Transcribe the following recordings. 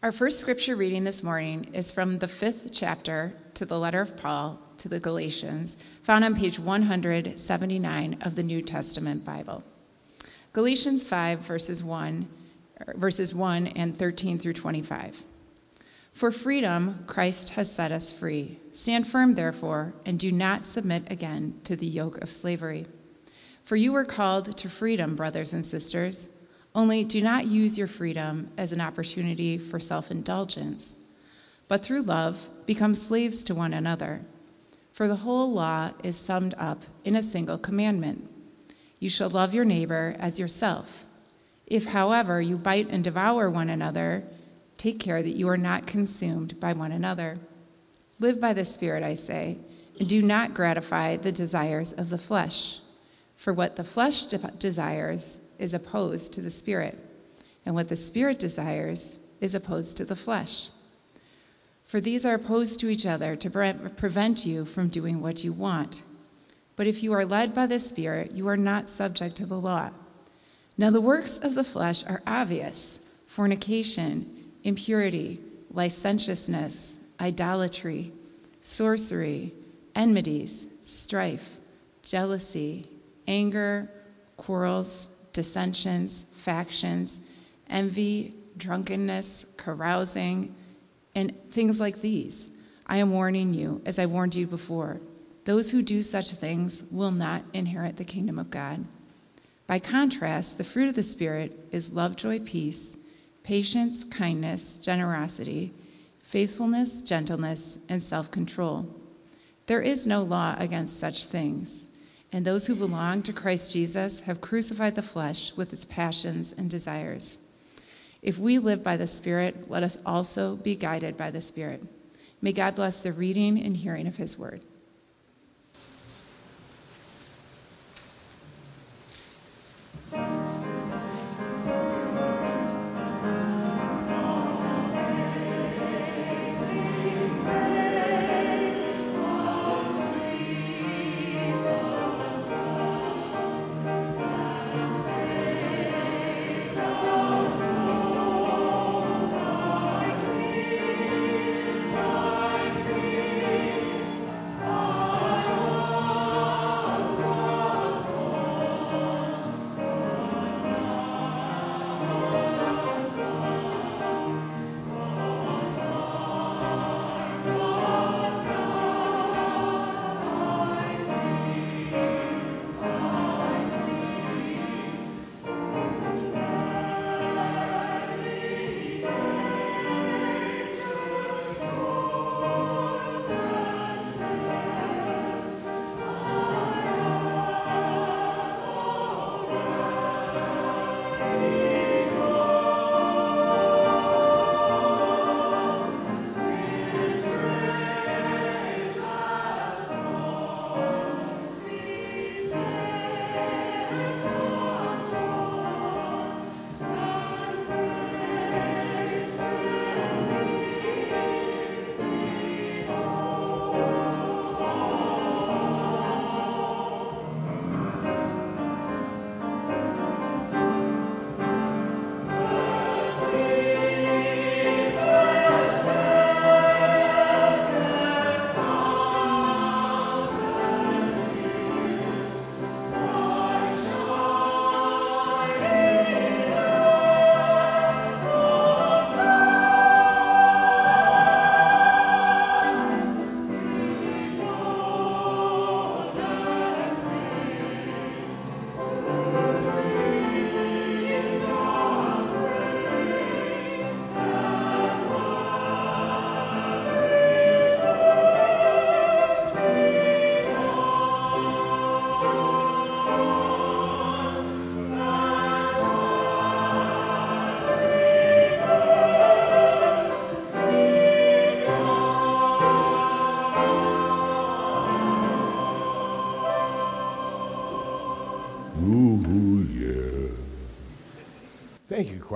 Our first scripture reading this morning is from the fifth chapter to the letter of Paul to the Galatians, found on page 179 of the New Testament Bible. Galatians 5, verses 1, verses 1 and 13 through 25. For freedom, Christ has set us free. Stand firm, therefore, and do not submit again to the yoke of slavery. For you were called to freedom, brothers and sisters. Only do not use your freedom as an opportunity for self indulgence, but through love become slaves to one another. For the whole law is summed up in a single commandment You shall love your neighbor as yourself. If, however, you bite and devour one another, take care that you are not consumed by one another. Live by the Spirit, I say, and do not gratify the desires of the flesh. For what the flesh de- desires is opposed to the Spirit, and what the Spirit desires is opposed to the flesh. For these are opposed to each other to prevent you from doing what you want. But if you are led by the Spirit, you are not subject to the law. Now the works of the flesh are obvious fornication, impurity, licentiousness, idolatry, sorcery, enmities, strife, jealousy, anger, quarrels, dissensions, factions, envy, drunkenness, carousing, and things like these. I am warning you, as I warned you before. Those who do such things will not inherit the kingdom of God. By contrast, the fruit of the Spirit is love, joy, peace, patience, kindness, generosity, faithfulness, gentleness, and self control. There is no law against such things. And those who belong to Christ Jesus have crucified the flesh with its passions and desires. If we live by the Spirit, let us also be guided by the Spirit. May God bless the reading and hearing of His word.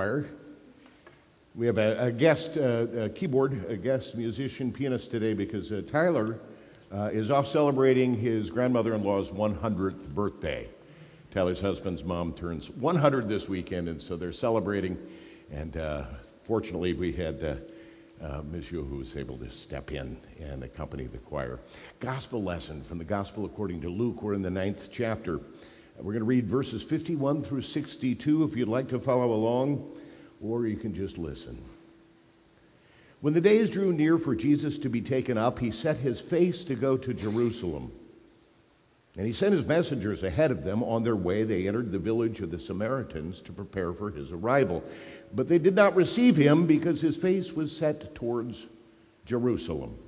Choir. We have a, a guest uh, a keyboard, a guest musician, pianist today because uh, Tyler uh, is off celebrating his grandmother in law's 100th birthday. Tyler's husband's mom turns 100 this weekend, and so they're celebrating. And uh, fortunately, we had uh, uh, Monsieur who was able to step in and accompany the choir. Gospel lesson from the Gospel according to Luke. We're in the ninth chapter. We're going to read verses 51 through 62 if you'd like to follow along, or you can just listen. When the days drew near for Jesus to be taken up, he set his face to go to Jerusalem. And he sent his messengers ahead of them. On their way, they entered the village of the Samaritans to prepare for his arrival. But they did not receive him because his face was set towards Jerusalem.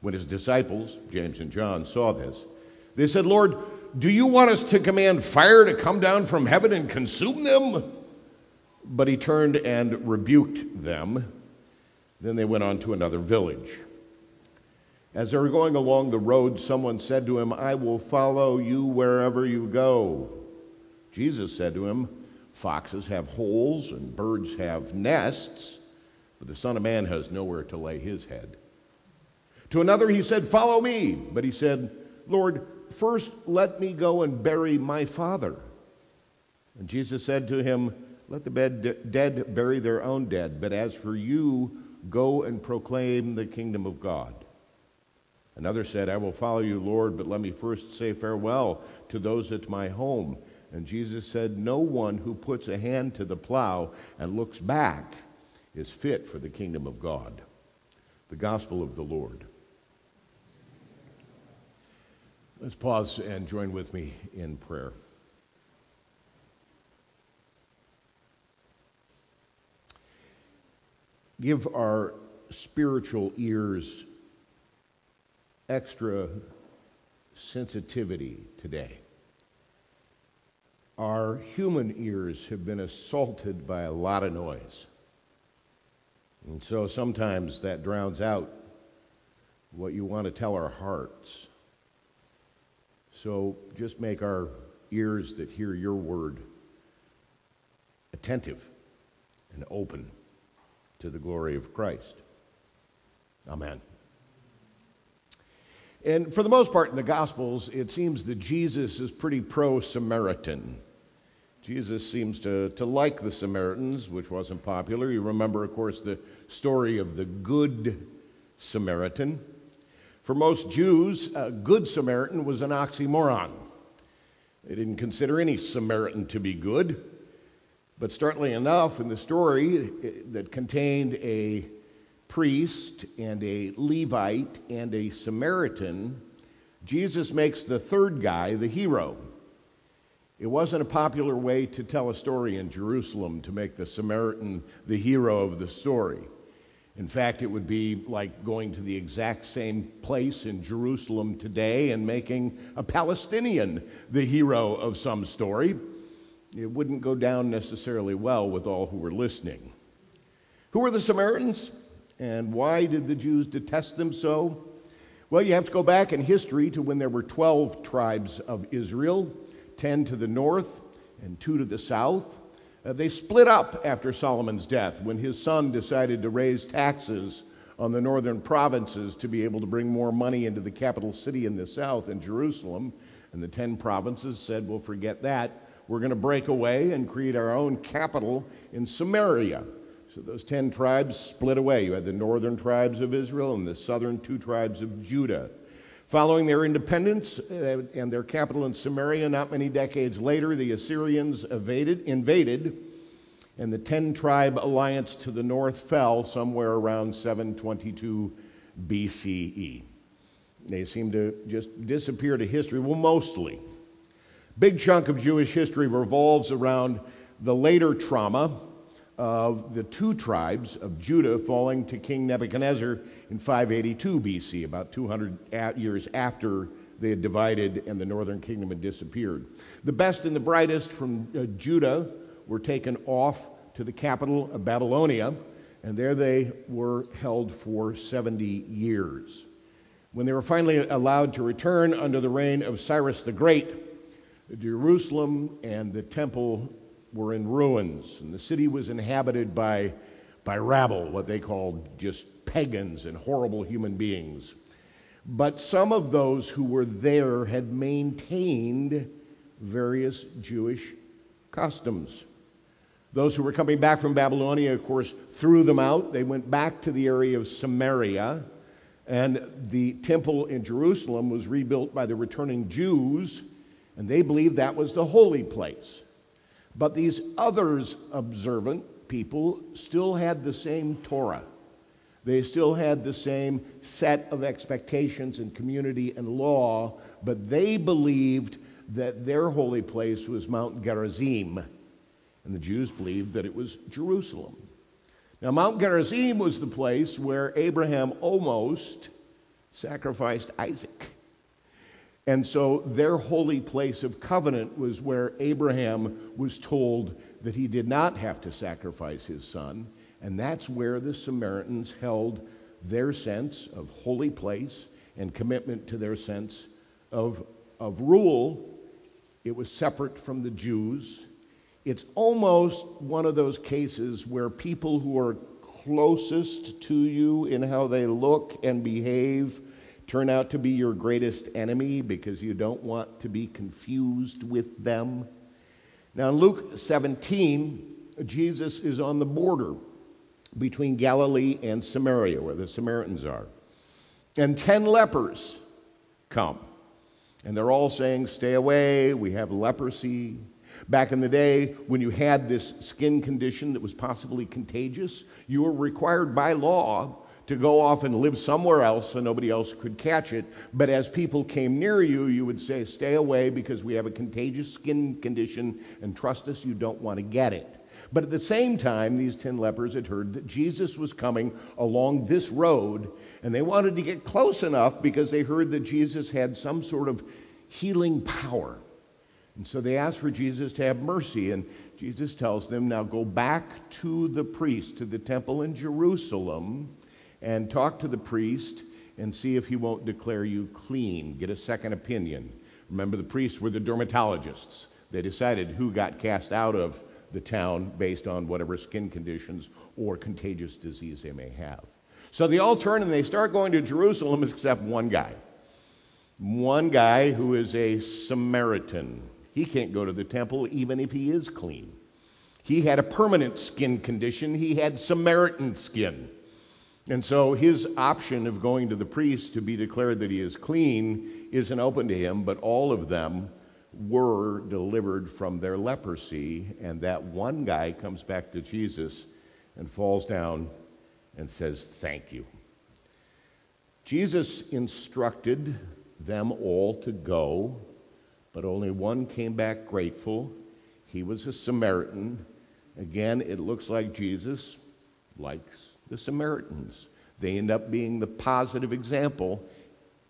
When his disciples, James and John, saw this, they said, Lord, do you want us to command fire to come down from heaven and consume them? But he turned and rebuked them. Then they went on to another village. As they were going along the road, someone said to him, I will follow you wherever you go. Jesus said to him, Foxes have holes and birds have nests, but the Son of Man has nowhere to lay his head. To another he said, Follow me. But he said, Lord, first let me go and bury my father. And Jesus said to him, Let the dead bury their own dead, but as for you, go and proclaim the kingdom of God. Another said, I will follow you, Lord, but let me first say farewell to those at my home. And Jesus said, No one who puts a hand to the plow and looks back is fit for the kingdom of God. The gospel of the Lord. Let's pause and join with me in prayer. Give our spiritual ears extra sensitivity today. Our human ears have been assaulted by a lot of noise. And so sometimes that drowns out what you want to tell our hearts. So just make our ears that hear your word attentive and open to the glory of Christ. Amen. And for the most part in the Gospels, it seems that Jesus is pretty pro Samaritan. Jesus seems to, to like the Samaritans, which wasn't popular. You remember, of course, the story of the Good Samaritan. For most Jews, a Good Samaritan was an oxymoron. They didn't consider any Samaritan to be good. But startlingly enough, in the story that contained a priest and a Levite and a Samaritan, Jesus makes the third guy the hero. It wasn't a popular way to tell a story in Jerusalem to make the Samaritan the hero of the story. In fact, it would be like going to the exact same place in Jerusalem today and making a Palestinian the hero of some story. It wouldn't go down necessarily well with all who were listening. Who were the Samaritans? And why did the Jews detest them so? Well, you have to go back in history to when there were 12 tribes of Israel 10 to the north and 2 to the south. Uh, they split up after Solomon's death when his son decided to raise taxes on the northern provinces to be able to bring more money into the capital city in the south, in Jerusalem. And the 10 provinces said, Well, forget that. We're going to break away and create our own capital in Samaria. So those ten tribes split away. You had the northern tribes of Israel and the southern two tribes of Judah. Following their independence uh, and their capital in Samaria, not many decades later, the Assyrians evaded, invaded, and the ten tribe alliance to the north fell somewhere around 722 BCE. They seem to just disappear to history. Well, mostly. Big chunk of Jewish history revolves around the later trauma of the two tribes of Judah falling to King Nebuchadnezzar in 582 BC, about 200 years after they had divided and the northern kingdom had disappeared. The best and the brightest from uh, Judah were taken off to the capital of Babylonia, and there they were held for 70 years. When they were finally allowed to return under the reign of Cyrus the Great, Jerusalem and the temple were in ruins, and the city was inhabited by, by rabble, what they called just pagans and horrible human beings. But some of those who were there had maintained various Jewish customs. Those who were coming back from Babylonia, of course, threw them out. They went back to the area of Samaria, and the temple in Jerusalem was rebuilt by the returning Jews, and they believed that was the holy place. But these others observant people still had the same Torah. They still had the same set of expectations and community and law, but they believed that their holy place was Mount Gerizim, and the Jews believed that it was Jerusalem. Now, Mount Gerizim was the place where Abraham almost sacrificed Isaac. And so their holy place of covenant was where Abraham was told that he did not have to sacrifice his son. And that's where the Samaritans held their sense of holy place and commitment to their sense of, of rule. It was separate from the Jews. It's almost one of those cases where people who are closest to you in how they look and behave turn out to be your greatest enemy because you don't want to be confused with them. Now, in Luke 17, Jesus is on the border between Galilee and Samaria, where the Samaritans are. And ten lepers come. And they're all saying, Stay away, we have leprosy. Back in the day, when you had this skin condition that was possibly contagious, you were required by law to go off and live somewhere else so nobody else could catch it. But as people came near you, you would say, Stay away because we have a contagious skin condition, and trust us, you don't want to get it. But at the same time, these ten lepers had heard that Jesus was coming along this road, and they wanted to get close enough because they heard that Jesus had some sort of healing power. And so they asked for Jesus to have mercy, and Jesus tells them, Now go back to the priest, to the temple in Jerusalem, and talk to the priest and see if he won't declare you clean. Get a second opinion. Remember, the priests were the dermatologists. They decided who got cast out of the town based on whatever skin conditions or contagious disease they may have. So they all turn and they start going to Jerusalem except one guy. One guy who is a Samaritan. He can't go to the temple even if he is clean. He had a permanent skin condition, he had Samaritan skin. And so his option of going to the priest to be declared that he is clean isn't open to him, but all of them were delivered from their leprosy. And that one guy comes back to Jesus and falls down and says, Thank you. Jesus instructed them all to go, but only one came back grateful. He was a Samaritan. Again, it looks like Jesus likes the Samaritans. They end up being the positive example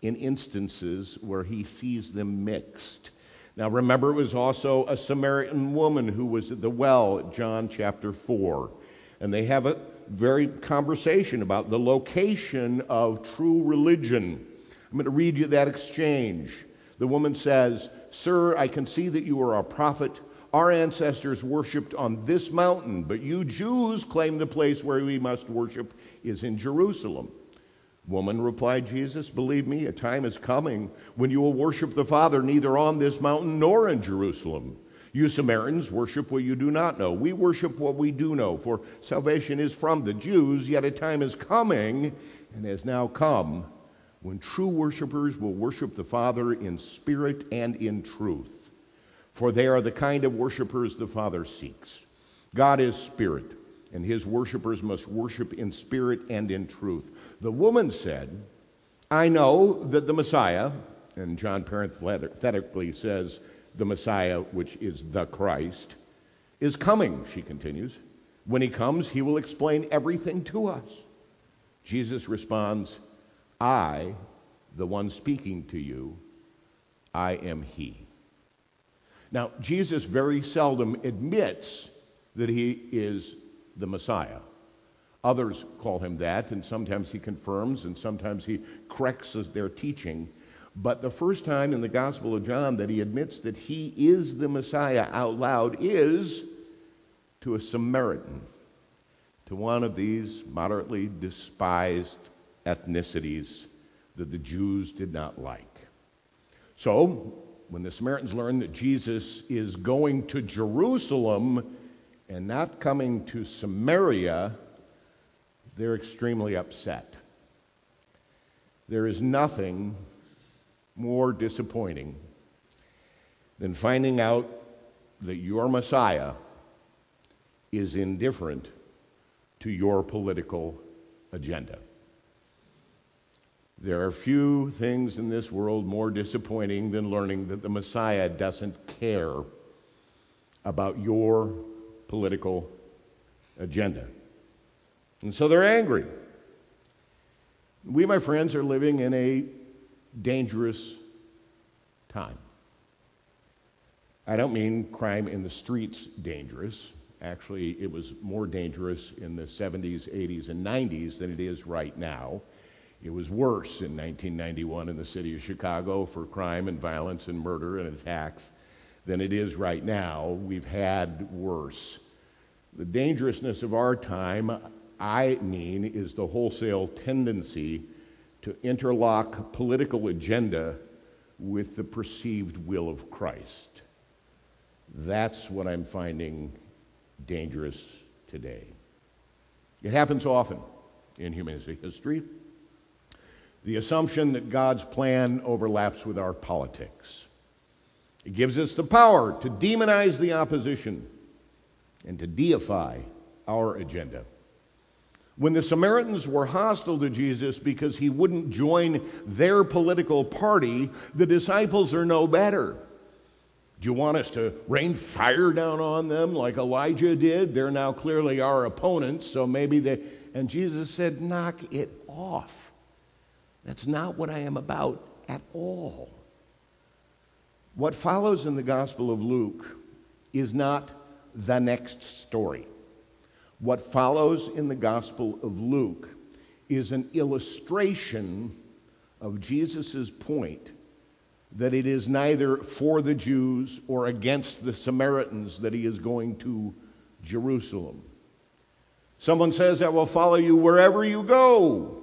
in instances where he sees them mixed. Now, remember, it was also a Samaritan woman who was at the well John chapter 4. And they have a very conversation about the location of true religion. I'm going to read you that exchange. The woman says, Sir, I can see that you are a prophet. Our ancestors worshipped on this mountain, but you Jews claim the place where we must worship is in Jerusalem. Woman, replied Jesus, believe me, a time is coming when you will worship the Father neither on this mountain nor in Jerusalem. You Samaritans worship what you do not know. We worship what we do know, for salvation is from the Jews, yet a time is coming, and has now come, when true worshippers will worship the Father in spirit and in truth for they are the kind of worshipers the Father seeks. God is spirit, and his worshipers must worship in spirit and in truth. The woman said, I know that the Messiah, and John parenthetically says the Messiah, which is the Christ, is coming, she continues. When he comes, he will explain everything to us. Jesus responds, I, the one speaking to you, I am he. Now, Jesus very seldom admits that he is the Messiah. Others call him that, and sometimes he confirms, and sometimes he corrects their teaching. But the first time in the Gospel of John that he admits that he is the Messiah out loud is to a Samaritan, to one of these moderately despised ethnicities that the Jews did not like. So, when the Samaritans learn that Jesus is going to Jerusalem, and not coming to Samaria, they're extremely upset. There is nothing more disappointing than finding out that your Messiah is indifferent to your political agenda. There are few things in this world more disappointing than learning that the Messiah doesn't care about your political agenda. And so they're angry. We, my friends, are living in a dangerous time. I don't mean crime in the streets dangerous. Actually, it was more dangerous in the 70s, 80s, and 90s than it is right now. It was worse in 1991 in the city of Chicago for crime and violence and murder and attacks than it is right now. We've had worse. The dangerousness of our time, I mean, is the wholesale tendency to interlock political agenda with the perceived will of Christ. That's what I'm finding dangerous today. It happens often in human history. The assumption that God's plan overlaps with our politics. It gives us the power to demonize the opposition and to deify our agenda. When the Samaritans were hostile to Jesus because he wouldn't join their political party, the disciples are no better. Do you want us to rain fire down on them like Elijah did? They're now clearly our opponents, so maybe they. And Jesus said, Knock it off. That's not what I am about at all. What follows in the Gospel of Luke is not the next story. What follows in the Gospel of Luke is an illustration of Jesus' point that it is neither for the Jews or against the Samaritans that he is going to Jerusalem. Someone says, I will follow you wherever you go.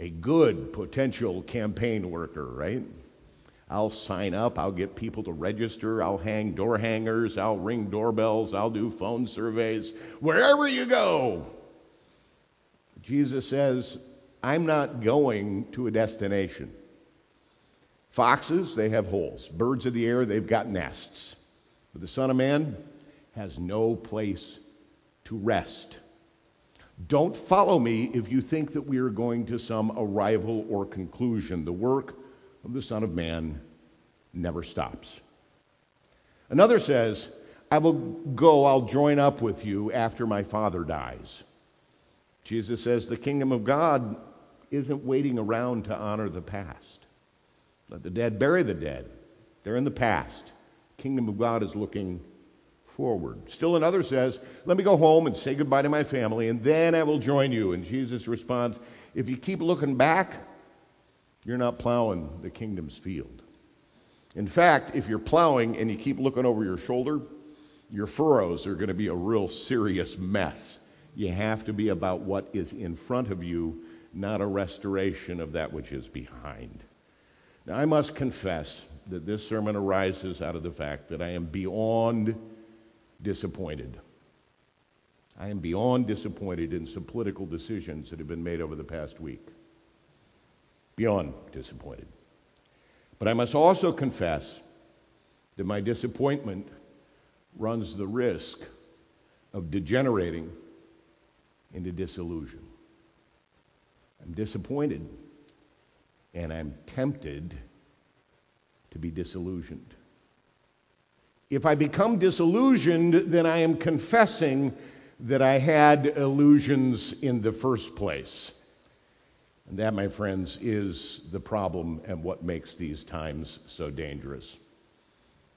A good potential campaign worker, right? I'll sign up, I'll get people to register, I'll hang door hangers, I'll ring doorbells, I'll do phone surveys, wherever you go. Jesus says, I'm not going to a destination. Foxes, they have holes. Birds of the air, they've got nests. But the Son of Man has no place to rest. Don't follow me if you think that we are going to some arrival or conclusion. The work of the Son of Man never stops. Another says, I will go, I'll join up with you after my Father dies. Jesus says the kingdom of God isn't waiting around to honor the past. Let the dead bury the dead. They're in the past. Kingdom of God is looking forward. Still another says, Let me go home and say goodbye to my family, and then I will join you. And Jesus responds, If you keep looking back, you're not plowing the kingdom's field. In fact, if you're plowing and you keep looking over your shoulder, your furrows are going to be a real serious mess. You have to be about what is in front of you, not a restoration of that which is behind. Now, I must confess that this sermon arises out of the fact that I am beyond disappointed. I am beyond disappointed in some political decisions that have been made over the past week. Beyond disappointed. But I must also confess that my disappointment runs the risk of degenerating into disillusion. I'm disappointed and I'm tempted to be disillusioned. If I become disillusioned, then I am confessing that I had illusions in the first place. And that, my friends, is the problem and what makes these times so dangerous.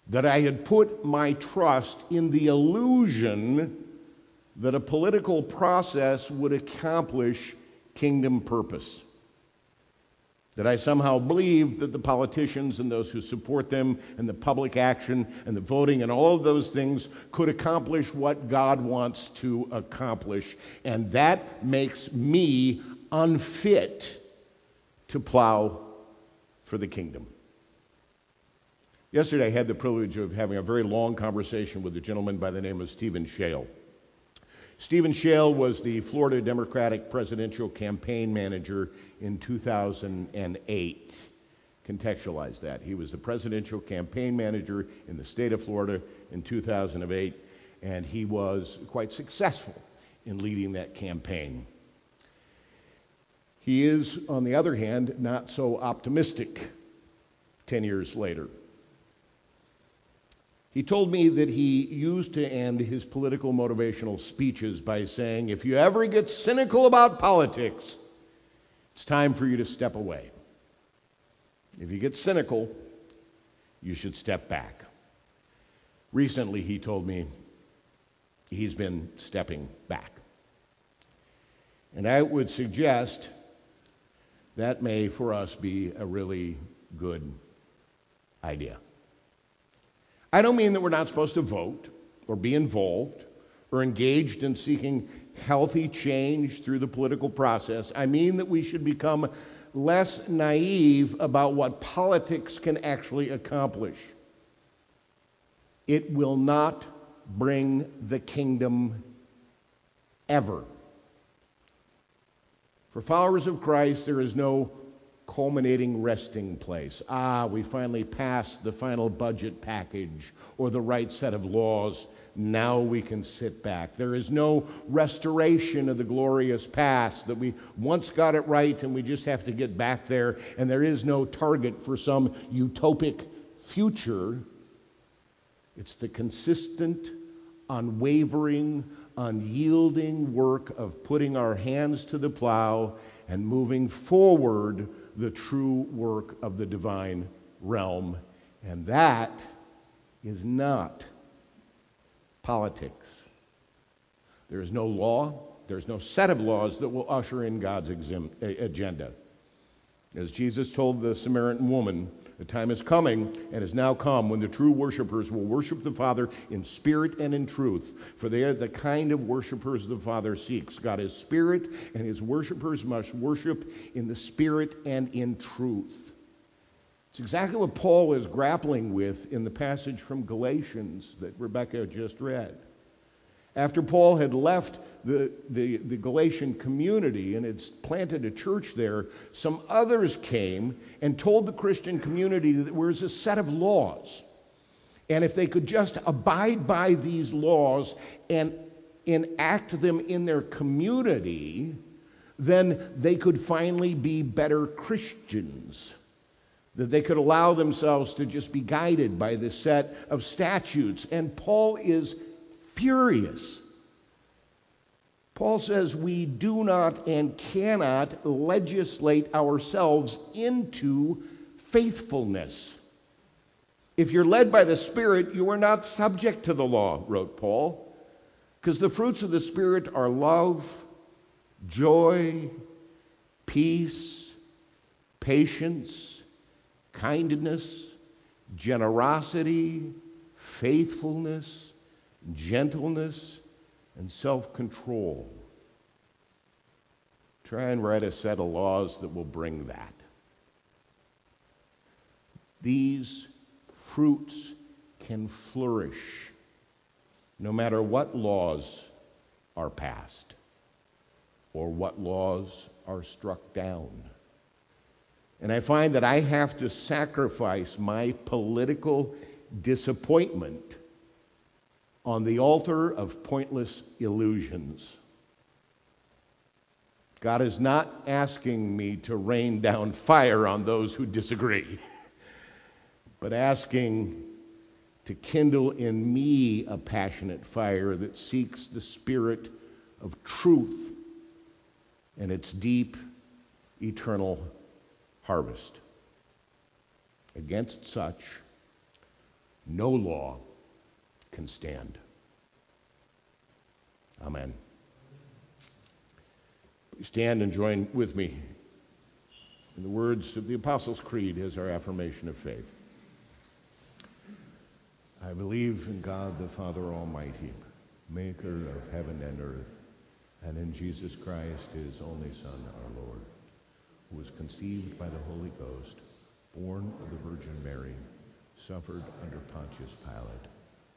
That I had put my trust in the illusion that a political process would accomplish kingdom purpose that I somehow believe that the politicians and those who support them and the public action and the voting and all of those things could accomplish what God wants to accomplish. And that makes me unfit to plow for the kingdom. Yesterday, I had the privilege of having a very long conversation with a gentleman by the name of Stephen Schale. Stephen Schale was the Florida Democratic presidential campaign manager in 2008. Contextualize that. He was the presidential campaign manager in the state of Florida in 2008, and he was quite successful in leading that campaign. He is, on the other hand, not so optimistic 10 years later. He told me that he used to end his political motivational speeches by saying, If you ever get cynical about politics, it's time for you to step away. If you get cynical, you should step back. Recently, he told me he's been stepping back. And I would suggest that may, for us, be a really good idea. I don't mean that we're not supposed to vote or be involved or engaged in seeking healthy change through the political process. I mean that we should become less naive about what politics can actually accomplish. It will not bring the kingdom ever. For followers of Christ, there is no culminating resting place. Ah, we finally passed the final budget package or the right set of laws. Now we can sit back. There is no restoration of the glorious past that we once got it right and we just have to get back there. And there is no target for some utopic future. It's the consistent, unwavering, unyielding work of putting our hands to the plow and moving forward the true work of the divine realm. And that is not politics. There is no law, there's no set of laws that will usher in God's agenda. As Jesus told the Samaritan woman, the time is coming and is now come when the true worshipers will worship the Father in spirit and in truth, for they are the kind of worshipers the Father seeks. God is spirit, and his worshipers must worship in the spirit and in truth. It's exactly what Paul is grappling with in the passage from Galatians that Rebecca just read. After Paul had left the, the, the, Galatian community and had planted a church there, some others came and told the Christian community that there was a set of laws. And if they could just abide by these laws and enact them in their community, then they could finally be better Christians. That they could allow themselves to just be guided by this set of statutes. And Paul is furious. Paul says we do not and cannot legislate ourselves into faithfulness. If you're led by the Spirit, you are not subject to the law, wrote Paul, because the fruits of the Spirit are love, joy, peace, patience, kindness, generosity, faithfulness gentleness, and self control. Try and write a set of laws that will bring that. These fruits can flourish no matter what laws are passed or what laws are struck down. And I find that I have to sacrifice my political disappointment on the altar of pointless illusions. God is not asking me to rain down fire on those who disagree, but asking to kindle in me a passionate fire that seeks the spirit of truth and its deep, eternal harvest. Against such, no law can stand. Amen. Stand and join with me in the words of the Apostles' Creed as our affirmation of faith. I believe in God the Father Almighty, maker of heaven and earth, and in Jesus Christ, his only Son, our Lord, who was conceived by the Holy Ghost, born of the Virgin Mary suffered under Pontius Pilate,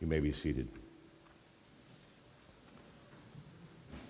You may be seated.